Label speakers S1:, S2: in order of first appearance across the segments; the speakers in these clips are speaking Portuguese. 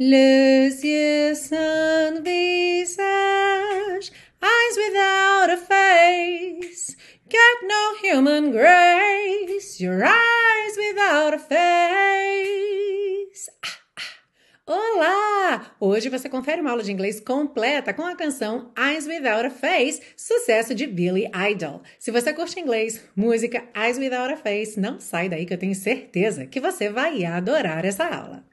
S1: Les yeux sans visage, eyes without a face, got no human grace, your eyes without a face. Ah, ah. Olá! Hoje você confere uma aula de inglês completa com a canção Eyes Without a Face, sucesso de Billy Idol. Se você curte inglês, música Eyes Without a Face, não sai daí que eu tenho certeza que você vai adorar essa aula.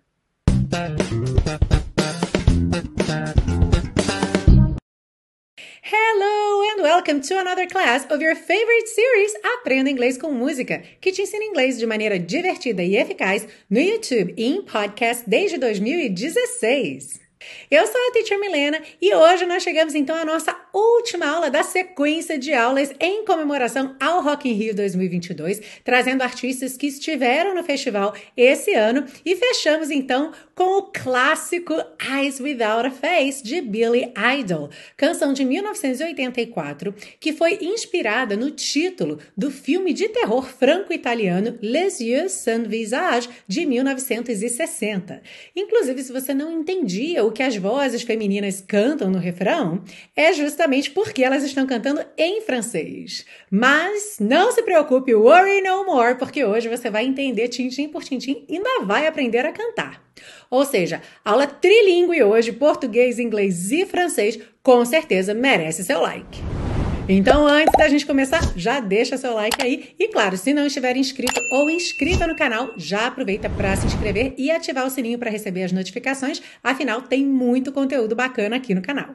S1: Hello and welcome to another class of your favorite series Aprenda Inglês com Música, que te ensina inglês de maneira divertida e eficaz no YouTube e em podcast desde 2016. Eu sou a Teacher Milena e hoje nós chegamos então à nossa última aula da sequência de aulas em comemoração ao Rock in Rio 2022, trazendo artistas que estiveram no festival esse ano e fechamos então com o clássico Eyes Without a Face de Billy Idol, canção de 1984 que foi inspirada no título do filme de terror franco-italiano Les Yeux sans Visage de 1960. Inclusive, se você não entendia o que as vozes femininas cantam no refrão, é justamente porque elas estão cantando em francês. Mas não se preocupe, worry no more, porque hoje você vai entender tintim por tintim e ainda vai aprender a cantar. Ou seja, aula trilingue hoje, português, inglês e francês, com certeza merece seu like. Então, antes da gente começar, já deixa seu like aí. E claro, se não estiver inscrito ou inscrita no canal, já aproveita para se inscrever e ativar o sininho para receber as notificações. Afinal, tem muito conteúdo bacana aqui no canal.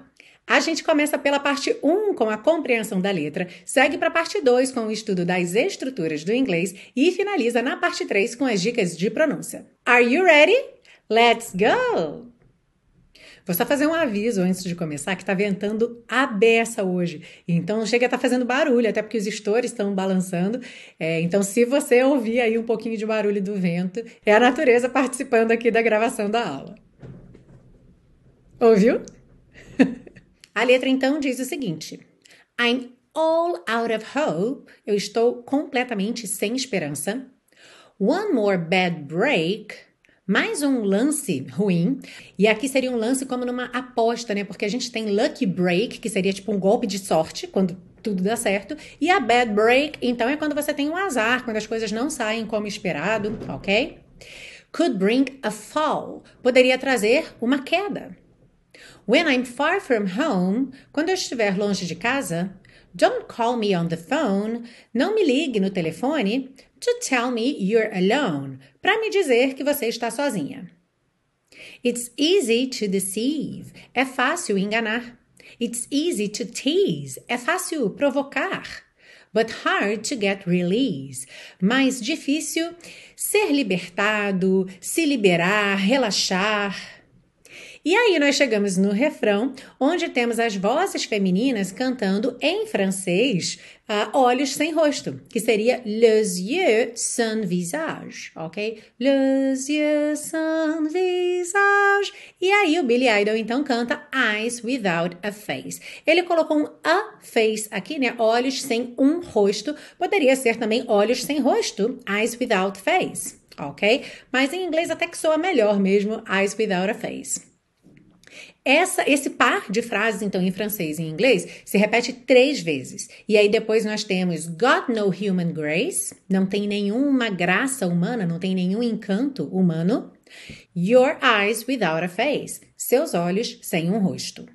S1: A gente começa pela parte 1 com a compreensão da letra, segue para a parte 2 com o estudo das estruturas do inglês e finaliza na parte 3 com as dicas de pronúncia. Are you ready? Let's go! Vou só fazer um aviso antes de começar que tá ventando a beça hoje. Então chega a estar tá fazendo barulho, até porque os estores estão balançando. É, então, se você ouvir aí um pouquinho de barulho do vento, é a natureza participando aqui da gravação da aula. Ouviu? a letra então diz o seguinte: I'm all out of hope. Eu estou completamente sem esperança. One more bad break mais um lance ruim. E aqui seria um lance como numa aposta, né? Porque a gente tem lucky break, que seria tipo um golpe de sorte, quando tudo dá certo. E a bad break, então, é quando você tem um azar, quando as coisas não saem como esperado, ok? Could bring a fall. Poderia trazer uma queda. When I'm far from home, quando eu estiver longe de casa, don't call me on the phone. Não me ligue no telefone to tell me you're alone, para me dizer que você está sozinha. It's easy to deceive, é fácil enganar. It's easy to tease, é fácil provocar. But hard to get release, mais difícil ser libertado, se liberar, relaxar. E aí nós chegamos no refrão, onde temos as vozes femininas cantando em francês uh, olhos sem rosto, que seria les yeux sans visage, ok? Les yeux sans visage. E aí o Billy Idol então canta eyes without a face. Ele colocou um a face aqui, né? Olhos sem um rosto. Poderia ser também olhos sem rosto, eyes without face, ok? Mas em inglês até que soa melhor mesmo, eyes without a face. Essa, esse par de frases, então, em francês e em inglês, se repete três vezes. E aí depois nós temos got no human grace, não tem nenhuma graça humana, não tem nenhum encanto humano. Your eyes without a face, seus olhos sem um rosto.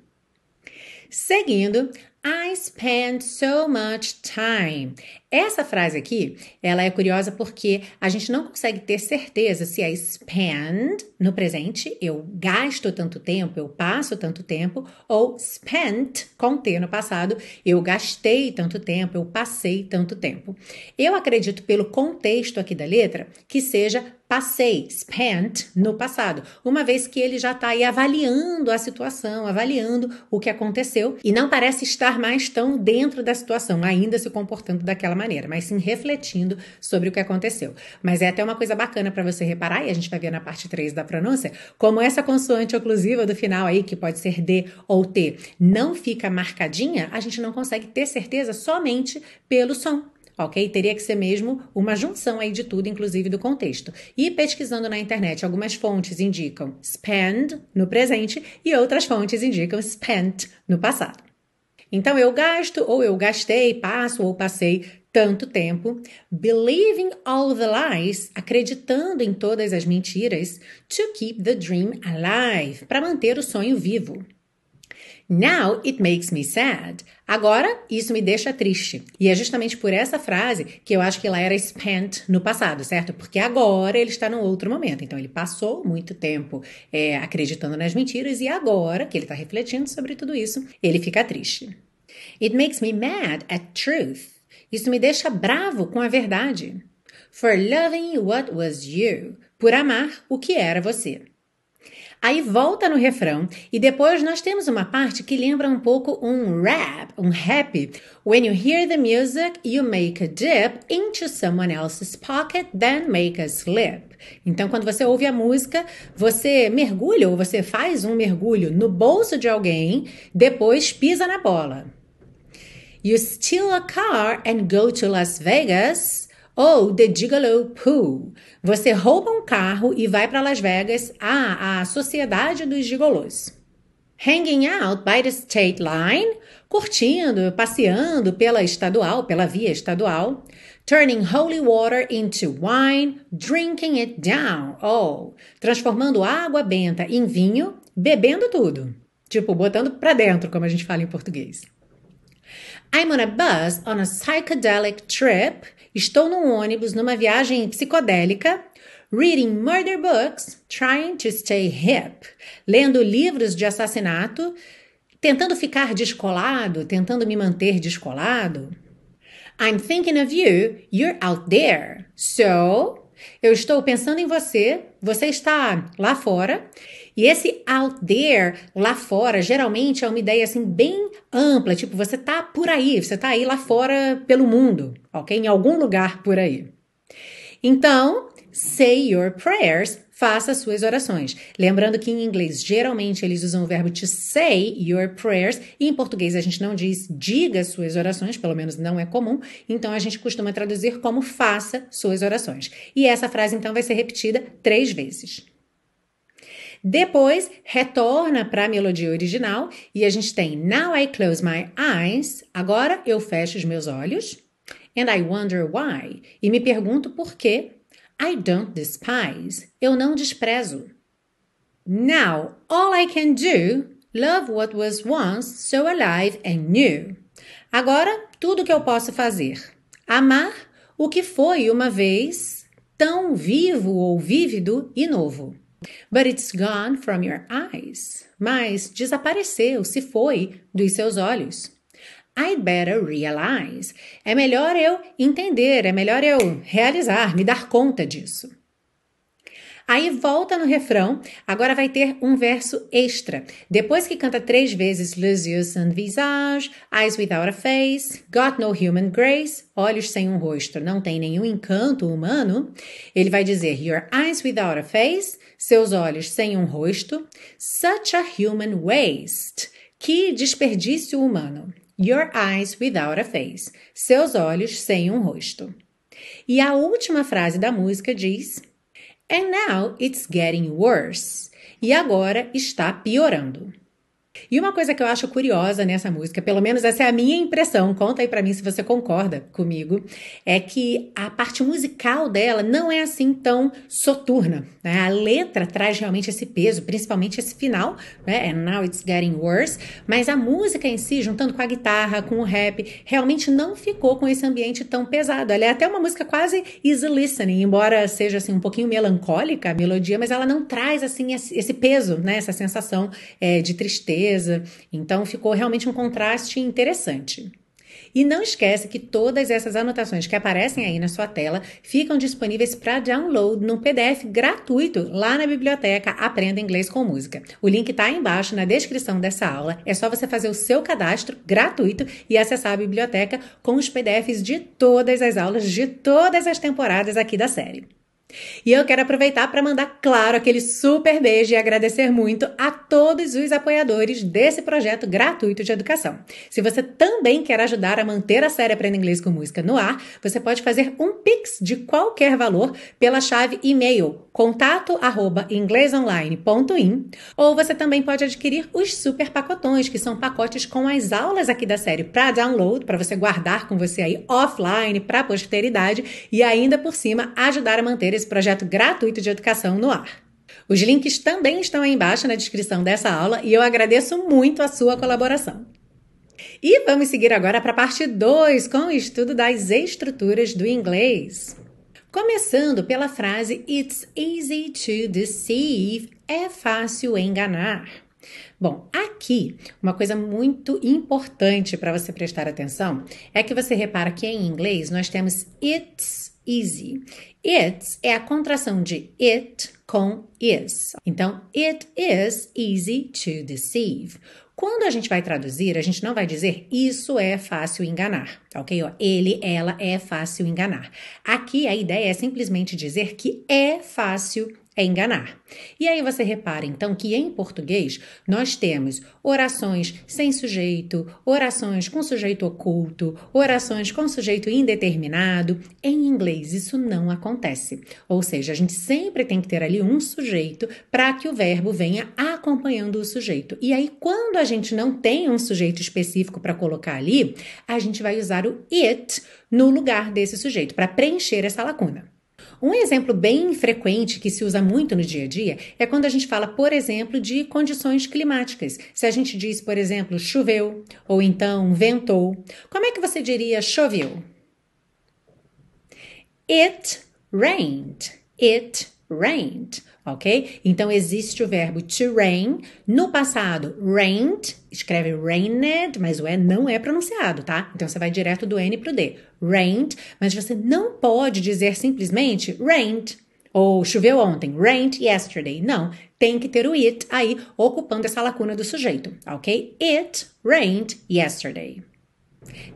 S1: Seguindo, I spend so much time. Essa frase aqui, ela é curiosa porque a gente não consegue ter certeza se é spend no presente, eu gasto tanto tempo, eu passo tanto tempo, ou spent com T no passado, eu gastei tanto tempo, eu passei tanto tempo. Eu acredito pelo contexto aqui da letra que seja passei, spent, no passado, uma vez que ele já está aí avaliando a situação, avaliando o que aconteceu e não parece estar mais tão dentro da situação, ainda se comportando daquela maneira, mas sim refletindo sobre o que aconteceu. Mas é até uma coisa bacana para você reparar, e a gente vai ver na parte 3 da pronúncia, como essa consoante oclusiva do final aí, que pode ser D ou T, não fica marcadinha, a gente não consegue ter certeza somente pelo som ok? Teria que ser mesmo uma junção aí de tudo, inclusive do contexto. E pesquisando na internet, algumas fontes indicam spend no presente e outras fontes indicam spent no passado. Então eu gasto ou eu gastei, passo ou passei tanto tempo believing all the lies, acreditando em todas as mentiras, to keep the dream alive, para manter o sonho vivo. Now it makes me sad. Agora isso me deixa triste. E é justamente por essa frase que eu acho que ela era spent no passado, certo? Porque agora ele está num outro momento. Então ele passou muito tempo é, acreditando nas mentiras e agora que ele está refletindo sobre tudo isso, ele fica triste. It makes me mad at truth. Isso me deixa bravo com a verdade. For loving what was you. Por amar o que era você. Aí volta no refrão e depois nós temos uma parte que lembra um pouco um rap, um rap. When you hear the music, you make a dip into someone else's pocket, then make a slip. Então, quando você ouve a música, você mergulha ou você faz um mergulho no bolso de alguém, depois pisa na bola. You steal a car and go to Las Vegas ou The Gigolo Pool. Você rouba um carro e vai para Las Vegas, ah, a sociedade dos gigolôs. Hanging out by the state line, curtindo, passeando pela estadual, pela via estadual. Turning holy water into wine, drinking it down. Oh, transformando água benta em vinho, bebendo tudo. Tipo, botando para dentro, como a gente fala em português. I'm on a bus on a psychedelic trip Estou num ônibus numa viagem psicodélica, reading murder books, trying to stay hip, lendo livros de assassinato, tentando ficar descolado, tentando me manter descolado. I'm thinking of you, you're out there. So, eu estou pensando em você, você está lá fora. E esse out there, lá fora, geralmente é uma ideia assim bem ampla, tipo, você tá por aí, você tá aí lá fora pelo mundo, ok? Em algum lugar por aí. Então, say your prayers, faça suas orações. Lembrando que em inglês, geralmente eles usam o verbo to say your prayers, e em português a gente não diz diga suas orações, pelo menos não é comum, então a gente costuma traduzir como faça suas orações. E essa frase então vai ser repetida três vezes. Depois retorna para a melodia original e a gente tem Now I close my eyes. Agora eu fecho os meus olhos. And I wonder why. E me pergunto por quê. I don't despise. Eu não desprezo. Now, all I can do, love what was once so alive and new. Agora, tudo que eu posso fazer. Amar o que foi uma vez tão vivo ou vívido e novo. But it's gone from your eyes. Mas desapareceu, se foi dos seus olhos. I'd better realize. É melhor eu entender, é melhor eu realizar, me dar conta disso. Aí volta no refrão, agora vai ter um verso extra. Depois que canta três vezes Les yeux visage, Eyes without a face, Got no human grace, Olhos sem um rosto, não tem nenhum encanto humano, ele vai dizer Your eyes without a face, seus olhos sem um rosto, Such a human waste, que desperdício humano. Your eyes without a face. Seus olhos sem um rosto. E a última frase da música diz: And now it's getting worse. E agora está piorando. E uma coisa que eu acho curiosa nessa música, pelo menos essa é a minha impressão, conta aí para mim se você concorda comigo, é que a parte musical dela não é assim tão soturna. Né? A letra traz realmente esse peso, principalmente esse final, né? And now it's getting worse. Mas a música em si, juntando com a guitarra, com o rap, realmente não ficou com esse ambiente tão pesado. Ela é até uma música quase easy listening, embora seja assim um pouquinho melancólica a melodia, mas ela não traz assim esse peso, né? Essa sensação é, de tristeza então ficou realmente um contraste interessante. E não esquece que todas essas anotações que aparecem aí na sua tela ficam disponíveis para download no PDF gratuito lá na biblioteca Aprenda Inglês com Música. O link está embaixo na descrição dessa aula. É só você fazer o seu cadastro gratuito e acessar a biblioteca com os PDFs de todas as aulas de todas as temporadas aqui da série. E eu quero aproveitar para mandar, claro, aquele super beijo e agradecer muito a todos os apoiadores desse projeto gratuito de educação. Se você também quer ajudar a manter a série Aprenda Inglês com Música no ar, você pode fazer um Pix de qualquer valor pela chave e-mail contato arroba inglesonline.in ou você também pode adquirir os super pacotões, que são pacotes com as aulas aqui da série para download, para você guardar com você aí offline para posteridade e ainda por cima ajudar a manter esse projeto gratuito de educação no ar. Os links também estão aí embaixo na descrição dessa aula e eu agradeço muito a sua colaboração. E vamos seguir agora para a parte 2 com o estudo das estruturas do inglês. Começando pela frase It's easy to deceive é fácil enganar. Bom, aqui uma coisa muito importante para você prestar atenção é que você repara que em inglês nós temos it's easy. It's é a contração de it com is. Então, it is easy to deceive. Quando a gente vai traduzir, a gente não vai dizer isso é fácil enganar, tá ok? Ele, ela é fácil enganar. Aqui a ideia é simplesmente dizer que é fácil é enganar. E aí você repara então que em português nós temos orações sem sujeito, orações com sujeito oculto, orações com sujeito indeterminado. Em inglês isso não acontece. Ou seja, a gente sempre tem que ter ali um sujeito para que o verbo venha acompanhando o sujeito. E aí quando a gente não tem um sujeito específico para colocar ali, a gente vai usar o it no lugar desse sujeito para preencher essa lacuna. Um exemplo bem frequente que se usa muito no dia a dia é quando a gente fala, por exemplo, de condições climáticas. Se a gente diz, por exemplo, choveu ou então ventou, como é que você diria choveu? It rained. It rained ok? Então existe o verbo to rain. No passado, rained, escreve rained, mas o E não é pronunciado, tá? Então você vai direto do N pro D. Rained, mas você não pode dizer simplesmente rained. Ou choveu ontem, rained yesterday. Não, tem que ter o it aí ocupando essa lacuna do sujeito, ok? It rained yesterday.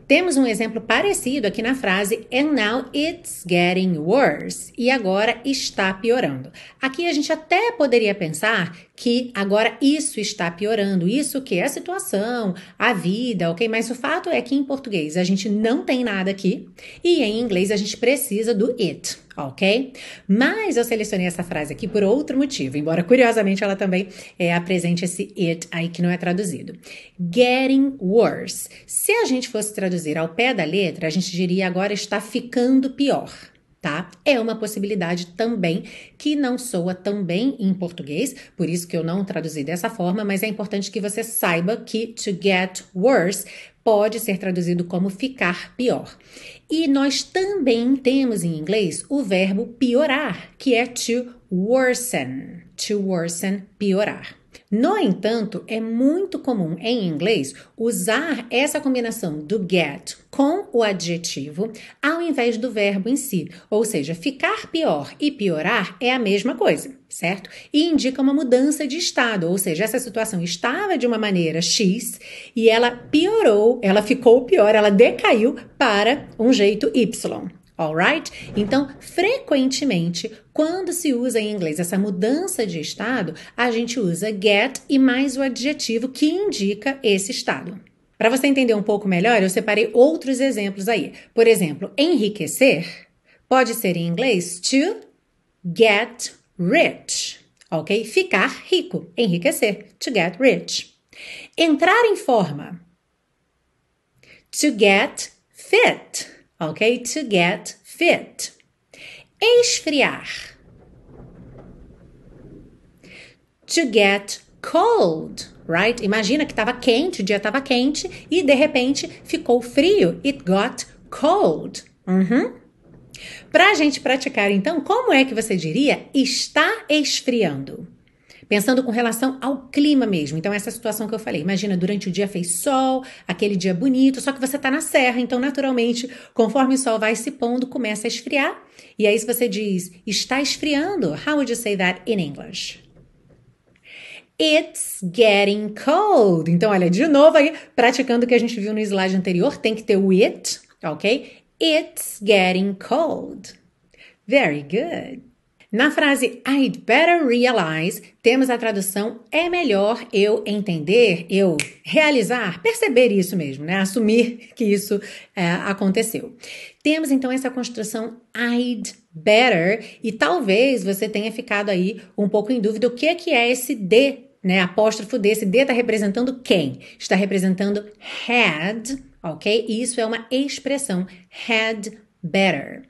S1: Temos um exemplo parecido aqui na frase And now it's getting worse. E agora está piorando. Aqui a gente até poderia pensar que agora isso está piorando, isso que é a situação, a vida, ok? Mas o fato é que em português a gente não tem nada aqui e em inglês a gente precisa do it, ok? Mas eu selecionei essa frase aqui por outro motivo, embora curiosamente ela também é, apresente esse it aí que não é traduzido. Getting worse. Se a gente fosse traduzir ao pé da letra, a gente diria agora está ficando pior tá? É uma possibilidade também que não soa tão bem em português, por isso que eu não traduzi dessa forma, mas é importante que você saiba que to get worse pode ser traduzido como ficar pior. E nós também temos em inglês o verbo piorar, que é to worsen. To worsen, piorar. No entanto, é muito comum em inglês usar essa combinação do get com o adjetivo ao invés do verbo em si. Ou seja, ficar pior e piorar é a mesma coisa, certo? E indica uma mudança de estado, ou seja, essa situação estava de uma maneira X e ela piorou, ela ficou pior, ela decaiu para um jeito Y. Alright? Então, frequentemente, quando se usa em inglês essa mudança de estado, a gente usa get e mais o adjetivo que indica esse estado. Para você entender um pouco melhor, eu separei outros exemplos aí. Por exemplo, enriquecer pode ser em inglês to get rich, ok? Ficar rico, enriquecer, to get rich. Entrar em forma, to get fit ok? To get fit. Esfriar. To get cold, right? Imagina que estava quente, o dia estava quente e de repente ficou frio. It got cold. Uhum. Para a gente praticar, então, como é que você diria está esfriando? Pensando com relação ao clima mesmo. Então, essa situação que eu falei. Imagina, durante o dia fez sol, aquele dia bonito, só que você está na serra, então, naturalmente, conforme o sol vai se pondo, começa a esfriar. E aí, se você diz está esfriando, how would you say that in English? It's getting cold. Então, olha, de novo aí, praticando o que a gente viu no slide anterior, tem que ter o it, ok? It's getting cold. Very good. Na frase I'd better realize, temos a tradução é melhor eu entender, eu realizar, perceber isso mesmo, né? Assumir que isso é, aconteceu. Temos então essa construção I'd better e talvez você tenha ficado aí um pouco em dúvida o que é que é esse D, né? Apóstrofo D, esse D está representando quem? Está representando had, ok? E isso é uma expressão had better.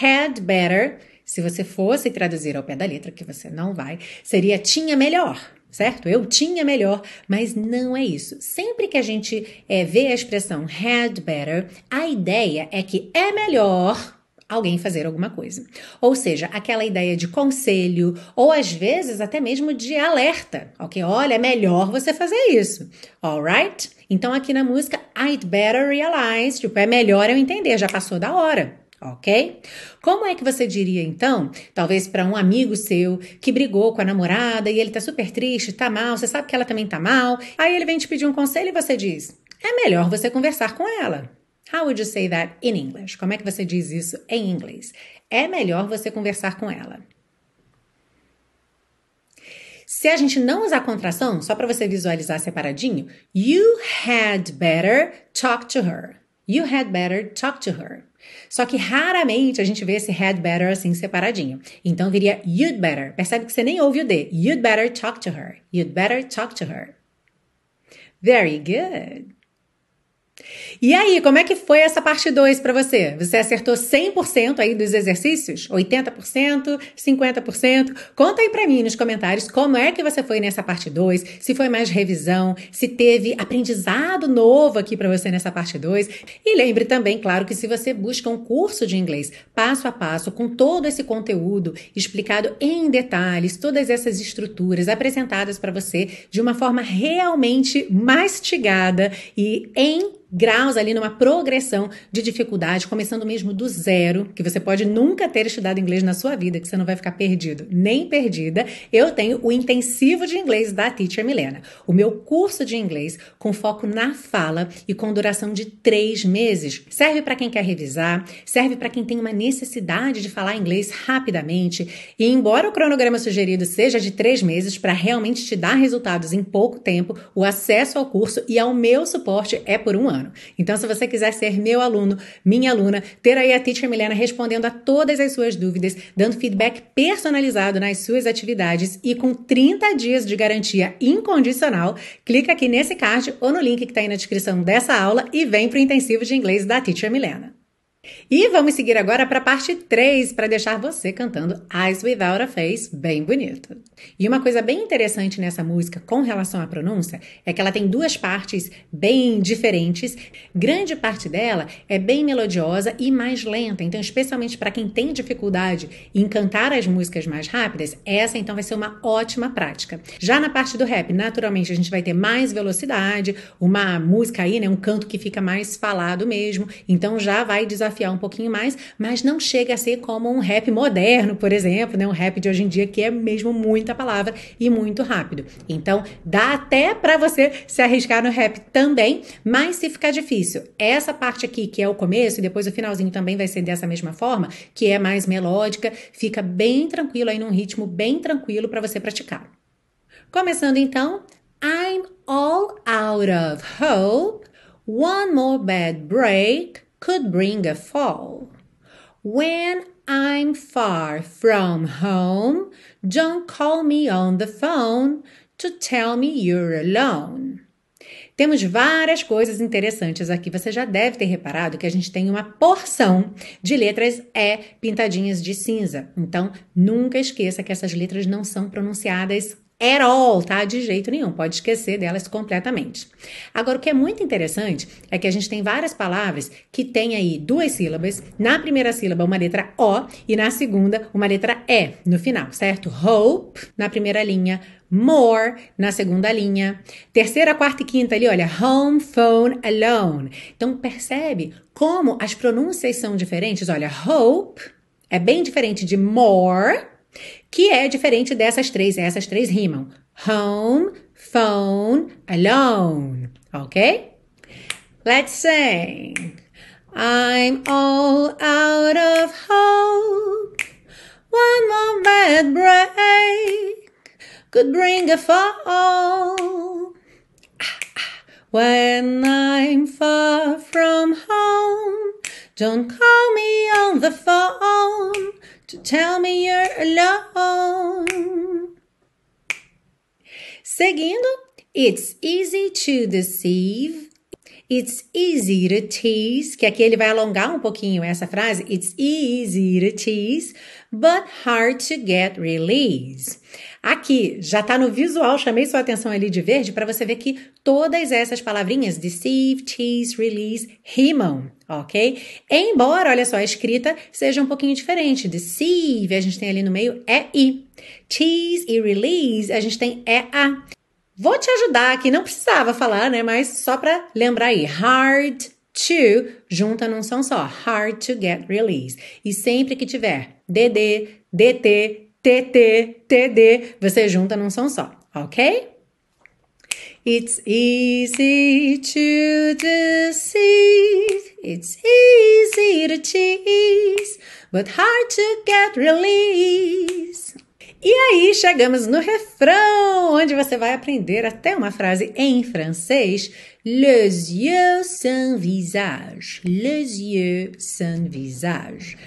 S1: Had better se você fosse traduzir ao pé da letra, que você não vai, seria tinha melhor, certo? Eu tinha melhor, mas não é isso. Sempre que a gente é, vê a expressão had better, a ideia é que é melhor alguém fazer alguma coisa. Ou seja, aquela ideia de conselho, ou às vezes até mesmo de alerta, ok? Olha, é melhor você fazer isso, alright? Então aqui na música, I'd better realize, tipo, é melhor eu entender, já passou da hora ok? Como é que você diria então, talvez para um amigo seu que brigou com a namorada e ele tá super triste, tá mal, você sabe que ela também tá mal, aí ele vem te pedir um conselho e você diz: "É melhor você conversar com ela". How would you say that in English? Como é que você diz isso em inglês? É melhor você conversar com ela. Se a gente não usar contração, só para você visualizar separadinho, you had better talk to her. You had better talk to her. Só que raramente a gente vê esse had better assim separadinho. Então viria you'd better. Percebe que você nem ouve o D. You'd better talk to her. You'd better talk to her. Very good. E aí, como é que foi essa parte 2 para você? Você acertou 100% aí dos exercícios? 80%? 50%? Conta aí para mim nos comentários como é que você foi nessa parte 2, se foi mais revisão, se teve aprendizado novo aqui para você nessa parte 2. E lembre também, claro, que se você busca um curso de inglês passo a passo com todo esse conteúdo explicado em detalhes, todas essas estruturas apresentadas para você de uma forma realmente mastigada e em graus ali numa progressão de dificuldade, começando mesmo do zero, que você pode nunca ter estudado inglês na sua vida, que você não vai ficar perdido, nem perdida. Eu tenho o intensivo de inglês da Teacher Milena, o meu curso de inglês com foco na fala e com duração de três meses. Serve para quem quer revisar, serve para quem tem uma necessidade de falar inglês rapidamente. E embora o cronograma sugerido seja de três meses para realmente te dar resultados em pouco tempo, o acesso ao curso e ao meu suporte é por um ano ano. Então, se você quiser ser meu aluno, minha aluna, ter aí a Teacher Milena respondendo a todas as suas dúvidas, dando feedback personalizado nas suas atividades e com 30 dias de garantia incondicional, clica aqui nesse card ou no link que está aí na descrição dessa aula e vem para o intensivo de inglês da Teacher Milena. E vamos seguir agora para a parte 3 para deixar você cantando Eyes Without a Face bem bonito. E uma coisa bem interessante nessa música com relação à pronúncia é que ela tem duas partes bem diferentes. Grande parte dela é bem melodiosa e mais lenta, então especialmente para quem tem dificuldade em cantar as músicas mais rápidas, essa então vai ser uma ótima prática. Já na parte do rap, naturalmente a gente vai ter mais velocidade, uma música aí, né, um canto que fica mais falado mesmo, então já vai desafiar desafiar um pouquinho mais, mas não chega a ser como um rap moderno, por exemplo, né? Um rap de hoje em dia que é mesmo muita palavra e muito rápido. Então, dá até para você se arriscar no rap também, mas se ficar difícil, essa parte aqui que é o começo e depois o finalzinho também vai ser dessa mesma forma, que é mais melódica, fica bem tranquilo aí num ritmo bem tranquilo para você praticar. Começando então, I'm all out of hope. One more bad break could bring a fall. When I'm far from home, don't call me on the phone to tell me you're alone. Temos várias coisas interessantes aqui. Você já deve ter reparado que a gente tem uma porção de letras E pintadinhas de cinza. Então, nunca esqueça que essas letras não são pronunciadas at all, tá? De jeito nenhum, pode esquecer delas completamente. Agora, o que é muito interessante é que a gente tem várias palavras que têm aí duas sílabas, na primeira sílaba uma letra O e na segunda uma letra E no final, certo? Hope na primeira linha, more na segunda linha, terceira, quarta e quinta ali, olha, home, phone, alone. Então, percebe como as pronúncias são diferentes? Olha, hope é bem diferente de more que é diferente dessas três. Essas três rimam. Home, phone, alone. Ok? Let's sing. I'm all out of hope. One more bad break could bring a fall. When I'm far from home, don't call me on the phone to tell me you're alone. Seguindo, it's easy to deceive. It's easy to tease, que aqui ele vai alongar um pouquinho essa frase. It's easy to tease, but hard to get release. Aqui, já está no visual, chamei sua atenção ali de verde para você ver que todas essas palavrinhas, deceive, tease, release, rimam, ok? Embora, olha só, a escrita seja um pouquinho diferente. Deceive, a gente tem ali no meio é I. Tease e release, a gente tem é A. Vou te ajudar aqui, não precisava falar, né? Mas só para lembrar aí. Hard to, junta num som só. Hard to get release. E sempre que tiver DD, DT, TT, TD, você junta num som só, ok? It's easy to deceive, it's easy to tease, but hard to get release. E aí chegamos no refrão, onde você vai aprender até uma frase em francês. Les yeux sans visage. Les yeux sans visage.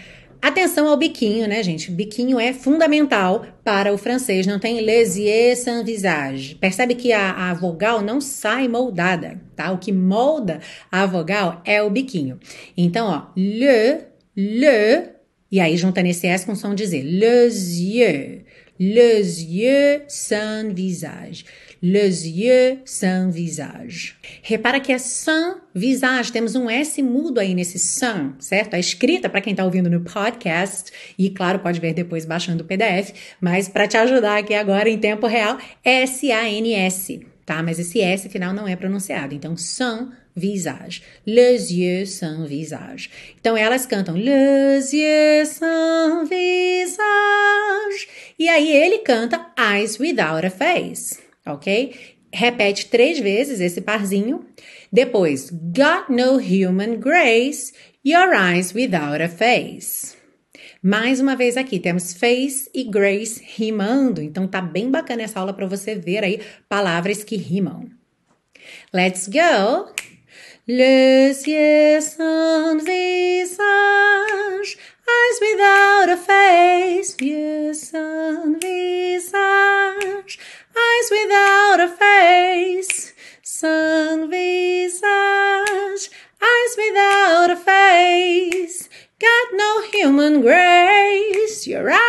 S1: Atenção ao biquinho, né, gente? Biquinho é fundamental para o francês. Não tem les yeux sans visage. Percebe que a, a, vogal não sai moldada, tá? O que molda a vogal é o biquinho. Então, ó, le, le, e aí junta nesse S com som dizer les yeux les yeux sans visage. Les yeux sans visage. Repara que é sans visage, temos um S mudo aí nesse sans, certo? A escrita, para quem está ouvindo no podcast, e claro, pode ver depois baixando o PDF, mas para te ajudar aqui agora em tempo real, S-A-N-S, tá? Mas esse S final não é pronunciado, então sans visage. Les yeux sans visage. Então elas cantam Les yeux sans visage. E aí ele canta Eyes without a face, ok? Repete três vezes esse parzinho. Depois, Got no human grace, your eyes without a face. Mais uma vez aqui, temos face e grace rimando, então tá bem bacana essa aula para você ver aí palavras que rimam. Let's go! Les yeux sans visage, eyes without a face. Sans visage, eyes without a face. Sans visage, eyes without a face. Got no human grace, your eyes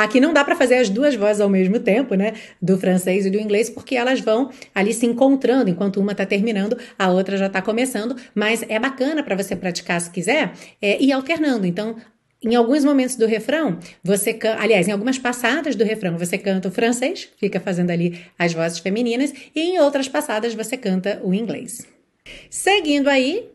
S1: Aqui não dá para fazer as duas vozes ao mesmo tempo, né? Do francês e do inglês, porque elas vão ali se encontrando, enquanto uma está terminando, a outra já está começando. Mas é bacana para você praticar se quiser é, ir alternando. Então, em alguns momentos do refrão, você canta, aliás, em algumas passadas do refrão, você canta o francês, fica fazendo ali as vozes femininas, e em outras passadas você canta o inglês. Seguindo aí,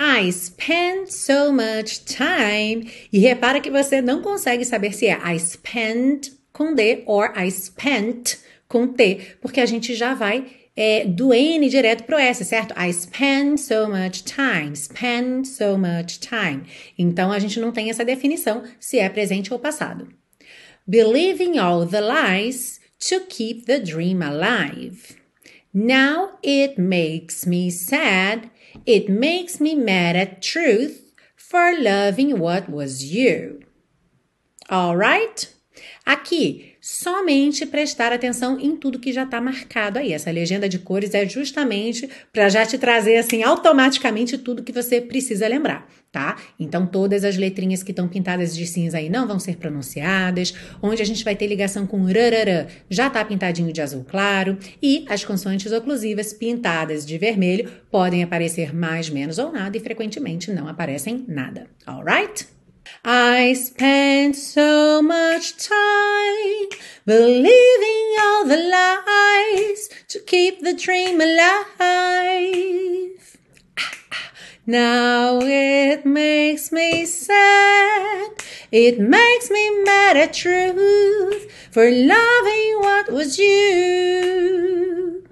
S1: I spend so much time. E repara que você não consegue saber se é I spend com D ou I spent com T, porque a gente já vai é, do N direto pro S, certo? I spend so much time, spend so much time. Então a gente não tem essa definição se é presente ou passado. Believing all the lies to keep the dream alive. Now it makes me sad It makes me mad at truth for loving what was you. Alright? Aqui, somente prestar atenção em tudo que já está marcado aí. Essa legenda de cores é justamente para já te trazer assim automaticamente tudo que você precisa lembrar, tá? Então todas as letrinhas que estão pintadas de cinza aí não vão ser pronunciadas. Onde a gente vai ter ligação com rarará já está pintadinho de azul claro e as consoantes oclusivas pintadas de vermelho podem aparecer mais, menos ou nada e frequentemente não aparecem nada. Alright? I spent so much time believing all the lies to keep the dream alive. Now it makes me sad. It makes me mad at truth for loving what was you.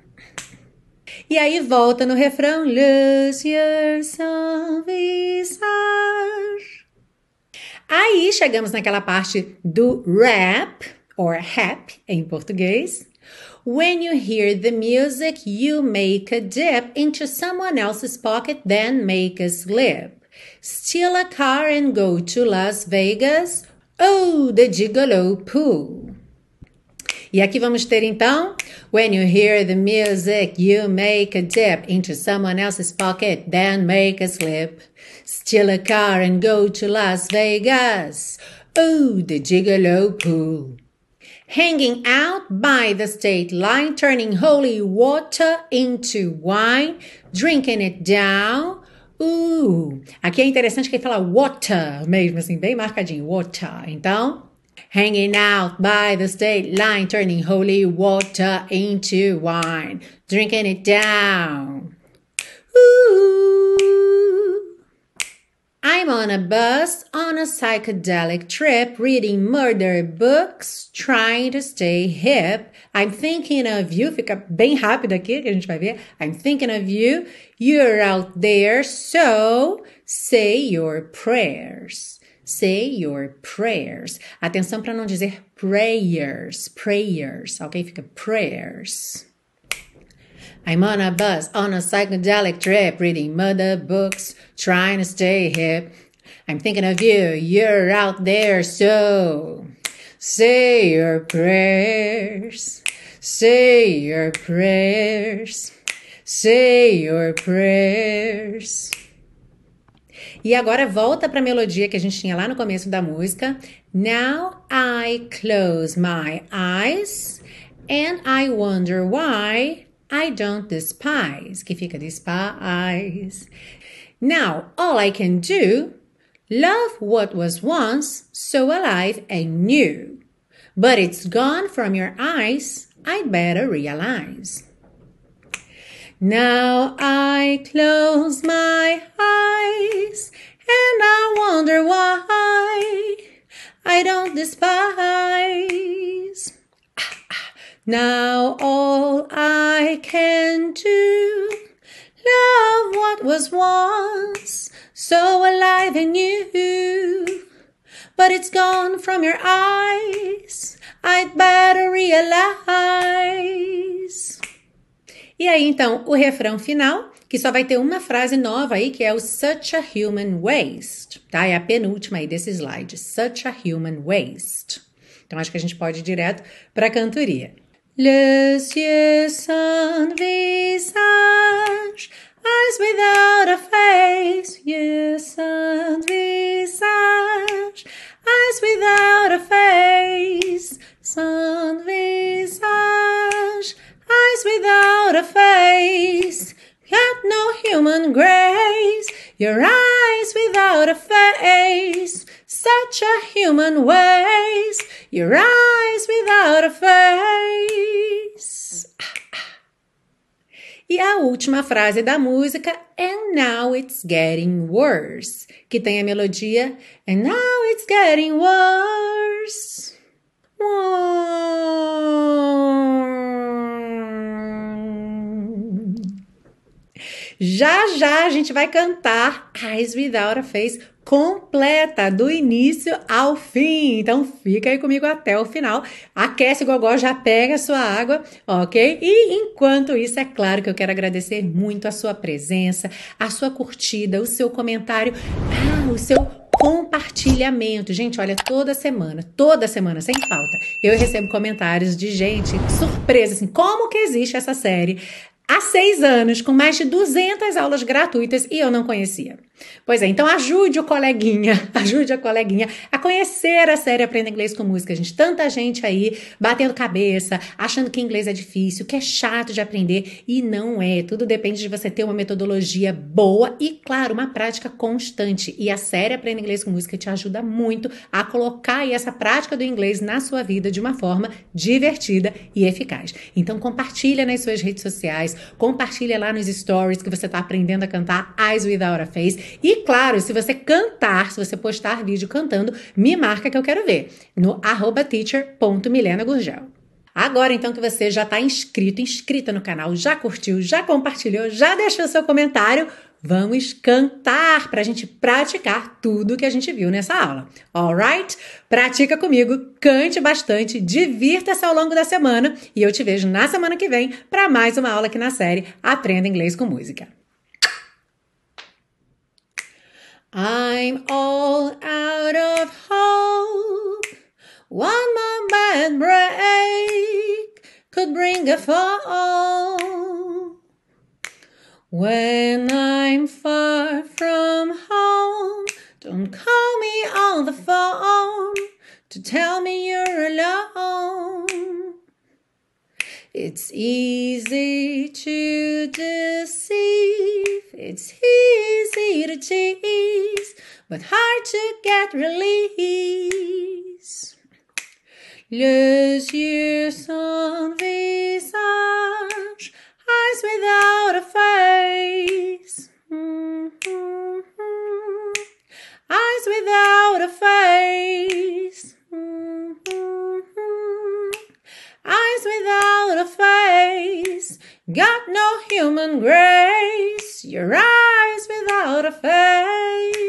S1: E aí volta no refrão Lucier sans visage. Aí chegamos naquela parte do rap, or rap em português. When you hear the music, you make a dip into someone else's pocket, then make a slip. Steal a car and go to Las Vegas. Oh, the gigolo pool. E aqui vamos ter então When you hear the music, you make a dip into someone else's pocket, then make a slip. Steal a car and go to Las Vegas. Oh, the gigolo pool. Hanging out by the state line, turning holy water into wine, drinking it down. Uh, aqui é interessante que ele fala water mesmo, assim, bem marcadinho, water. Então, hanging out by the state line, turning holy water into wine, drinking it down. Ooh. I'm on a bus on a psychedelic trip, reading murder books, trying to stay hip. I'm thinking of you. Fica bem rápido aqui que a gente vai ver. I'm thinking of you. You're out there, so say your prayers. Say your prayers. Atenção para não dizer prayers, prayers, ok? Fica prayers. I'm on a bus on a psychedelic trip, reading mother books, trying to stay hip. I'm thinking of you, you're out there, so say your prayers, say your prayers, say your prayers. E agora volta para a melodia que a gente tinha lá no começo da música. Now I close my eyes and I wonder why I don't despise, que fica despise. Now all I can do, love what was once so alive and new. But it's gone from your eyes, I'd better realize. Now I close my eyes and I wonder why I don't despise. Now all I can do, love what was once so alive in you. But it's gone from your eyes, I'd better realize. E aí, então, o refrão final, que só vai ter uma frase nova aí, que é o Such a Human Waste, tá? É a penúltima aí desse slide. Such a Human Waste. Então, acho que a gente pode ir direto para a cantoria. Les yeux sans visage, eyes without a face, yeux sans visage, eyes without a face, sans visage, eyes without a face, got no human grace, your eyes without a face, such a human waste, your eyes without a face. E a última frase da música, And now it's getting worse, que tem a melodia And now it's getting worse. Já já a gente vai cantar Eyes Without a Face completa, do início ao fim. Então fica aí comigo até o final. Aquece o gogó, já pega a sua água, ok? E enquanto isso, é claro que eu quero agradecer muito a sua presença, a sua curtida, o seu comentário, ah, o seu compartilhamento. Gente, olha, toda semana, toda semana, sem falta, eu recebo comentários de gente surpresa, assim, como que existe essa série? há seis anos, com mais de 200 aulas gratuitas e eu não conhecia. Pois é, então ajude o coleguinha, ajude a coleguinha a conhecer a série Aprenda Inglês com Música, gente. Tanta gente aí batendo cabeça, achando que inglês é difícil, que é chato de aprender e não é. Tudo depende de você ter uma metodologia boa e, claro, uma prática constante. E a série Aprenda Inglês com Música te ajuda muito a colocar aí essa prática do inglês na sua vida de uma forma divertida e eficaz. Então compartilha nas suas redes sociais, compartilha lá nos stories que você está aprendendo a cantar Eyes Without a Face e claro, se você cantar, se você postar vídeo cantando, me marca que eu quero ver no teacher.milenagurgel. Agora então que você já está inscrito, inscrita no canal, já curtiu, já compartilhou, já deixou seu comentário, vamos cantar para a gente praticar tudo que a gente viu nessa aula. Alright? Pratica comigo, cante bastante, divirta-se ao longo da semana e eu te vejo na semana que vem para mais uma aula aqui na série Aprenda Inglês com Música. I'm all out of hope. One more bad break could bring a fall. When I'm far from home, don't call me on the phone to tell me you're alone. It's easy to deceive, it's easy to tease, but hard to get release. Les yeux sans visage, eyes without a face. Mm-hmm. Eyes without a face. Mm-hmm. Eyes without a face. Got no human grace. Your eyes without a face.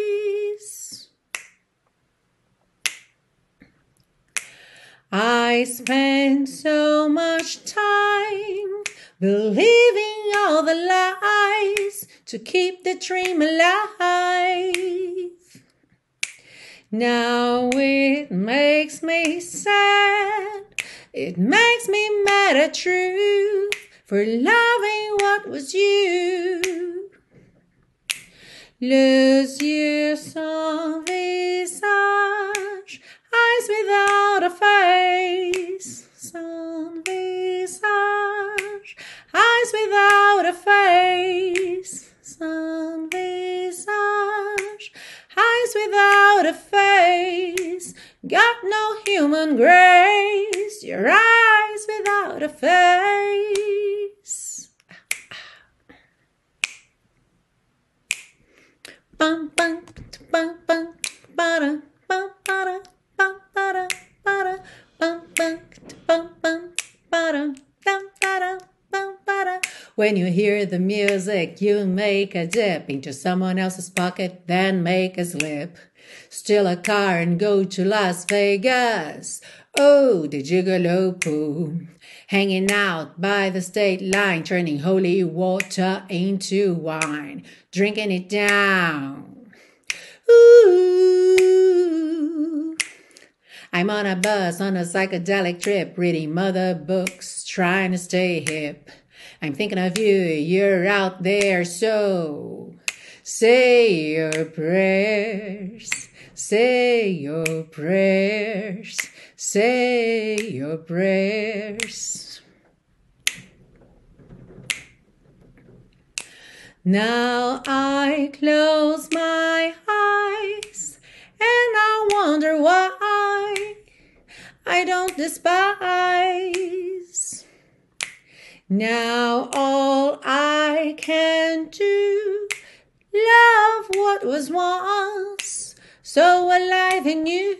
S1: I spent so much time believing all the lies to keep the dream alive. Now it makes me sad. It makes me mad at truth for loving what was you. Les yeux sans visage, eyes without a face. Sans visage, eyes without a face. Sans visage, eyes without a face. Got no human grace, your eyes without a face. Bum, bum, bum, bum, ba-da, bum, ba-da, bum, ba-da, ba-da, bum, bum, bum, bum, ba-da, dum, ba-da, ba-da. When you hear the music, you make a dip into someone else's pocket, then make a slip. Steal a car and go to Las Vegas. Oh, the gigolo Hanging out by the state line, turning holy water into wine, drinking it down. Ooh. I'm on a bus on a psychedelic trip, reading mother books, trying to stay hip. I'm thinking of you, you're out there, so say your prayers, say your prayers, say your prayers. Now I close my eyes I wonder why I don't despise. Now all I can do, love what was once so alive in you,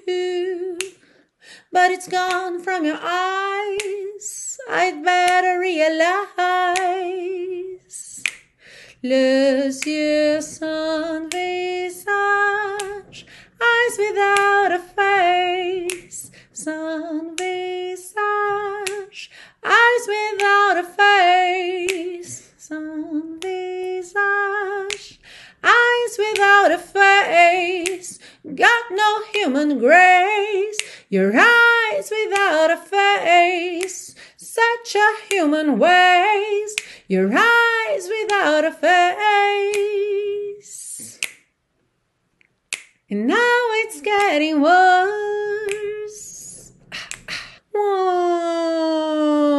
S1: but it's gone from your eyes. I'd better realize. Yeux sans visage, eyes without a face, sans visage, eyes without a face, sans visage, eyes without a face, got no human grace, your eyes without a face, such a human waste, your eyes without a face. And now it's getting worse. Whoa.